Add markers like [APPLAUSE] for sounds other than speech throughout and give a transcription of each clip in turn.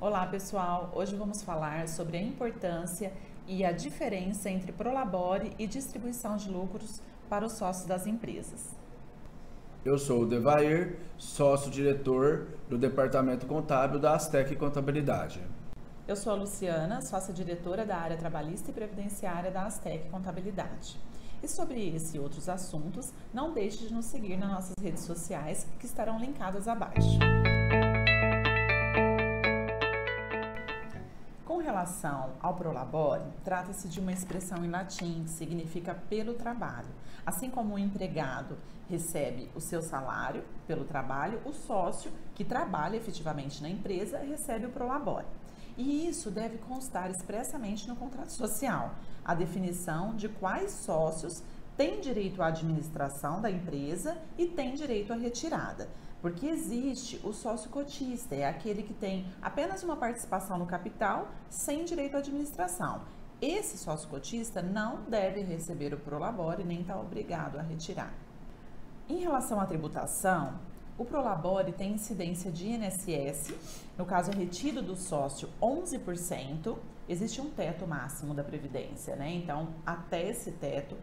Olá pessoal, hoje vamos falar sobre a importância e a diferença entre prolabore e distribuição de lucros para os sócios das empresas. Eu sou o Devair, sócio-diretor do Departamento Contábil da Astec Contabilidade. Eu sou a Luciana, sócia-diretora da área trabalhista e previdenciária da Astec Contabilidade. E sobre esse e outros assuntos, não deixe de nos seguir nas nossas redes sociais que estarão linkadas abaixo. Relação ao prolabore, trata-se de uma expressão em latim que significa pelo trabalho. Assim como o empregado recebe o seu salário pelo trabalho, o sócio que trabalha efetivamente na empresa recebe o prolabore. E isso deve constar expressamente no contrato social, a definição de quais sócios têm direito à administração da empresa e têm direito à retirada. Porque existe o sócio cotista, é aquele que tem apenas uma participação no capital sem direito à administração. Esse sócio cotista não deve receber o prolabore nem está obrigado a retirar. Em relação à tributação, o prolabore tem incidência de INSS, no caso retido do sócio 11%, existe um teto máximo da previdência, né? Então, até esse teto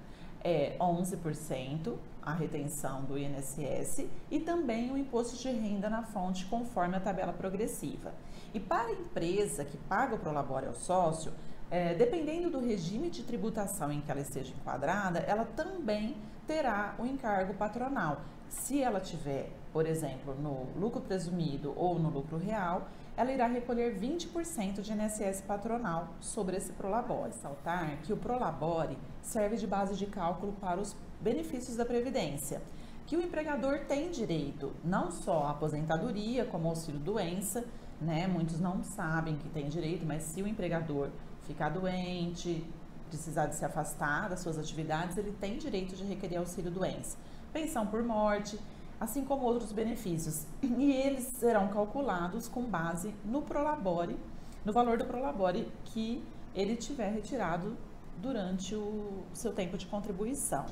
é 11% a retenção do INSS e também o imposto de renda na fonte conforme a tabela progressiva. E para a empresa que paga o prolabore ao sócio, é, dependendo do regime de tributação em que ela esteja enquadrada, ela também terá o encargo patronal. Se ela tiver, por exemplo, no lucro presumido ou no lucro real, ela irá recolher 20% de INSS patronal sobre esse prolabore. Saltar que o prolabore serve de base de cálculo para os benefícios da previdência, que o empregador tem direito não só à aposentadoria, como auxílio doença, né? Muitos não sabem que tem direito, mas se o empregador ficar doente, precisar de se afastar das suas atividades, ele tem direito de requerer auxílio doença, pensão por morte assim como outros benefícios. [CLEARS THROAT] E eles serão calculados com base no Prolabore, no valor do Prolabore que ele tiver retirado durante o seu tempo de contribuição.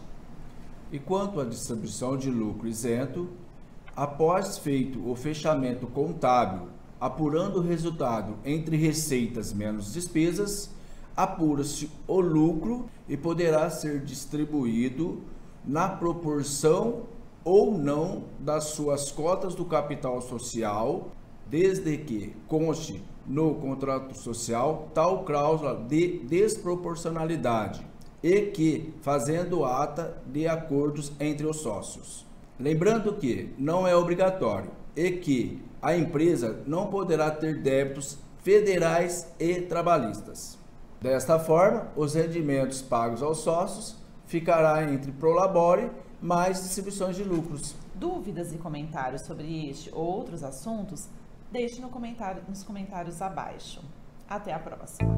E quanto à distribuição de lucro isento, após feito o fechamento contábil, apurando o resultado entre receitas menos despesas, apura-se o lucro e poderá ser distribuído na proporção ou não das suas cotas do capital social, desde que conste no contrato social tal cláusula de desproporcionalidade e que fazendo ata de acordos entre os sócios. Lembrando que não é obrigatório e que a empresa não poderá ter débitos federais e trabalhistas. Desta forma, os rendimentos pagos aos sócios ficará entre prolabore mais distribuições de lucros. Dúvidas e comentários sobre este ou outros assuntos? Deixe no comentário, nos comentários abaixo. Até a próxima!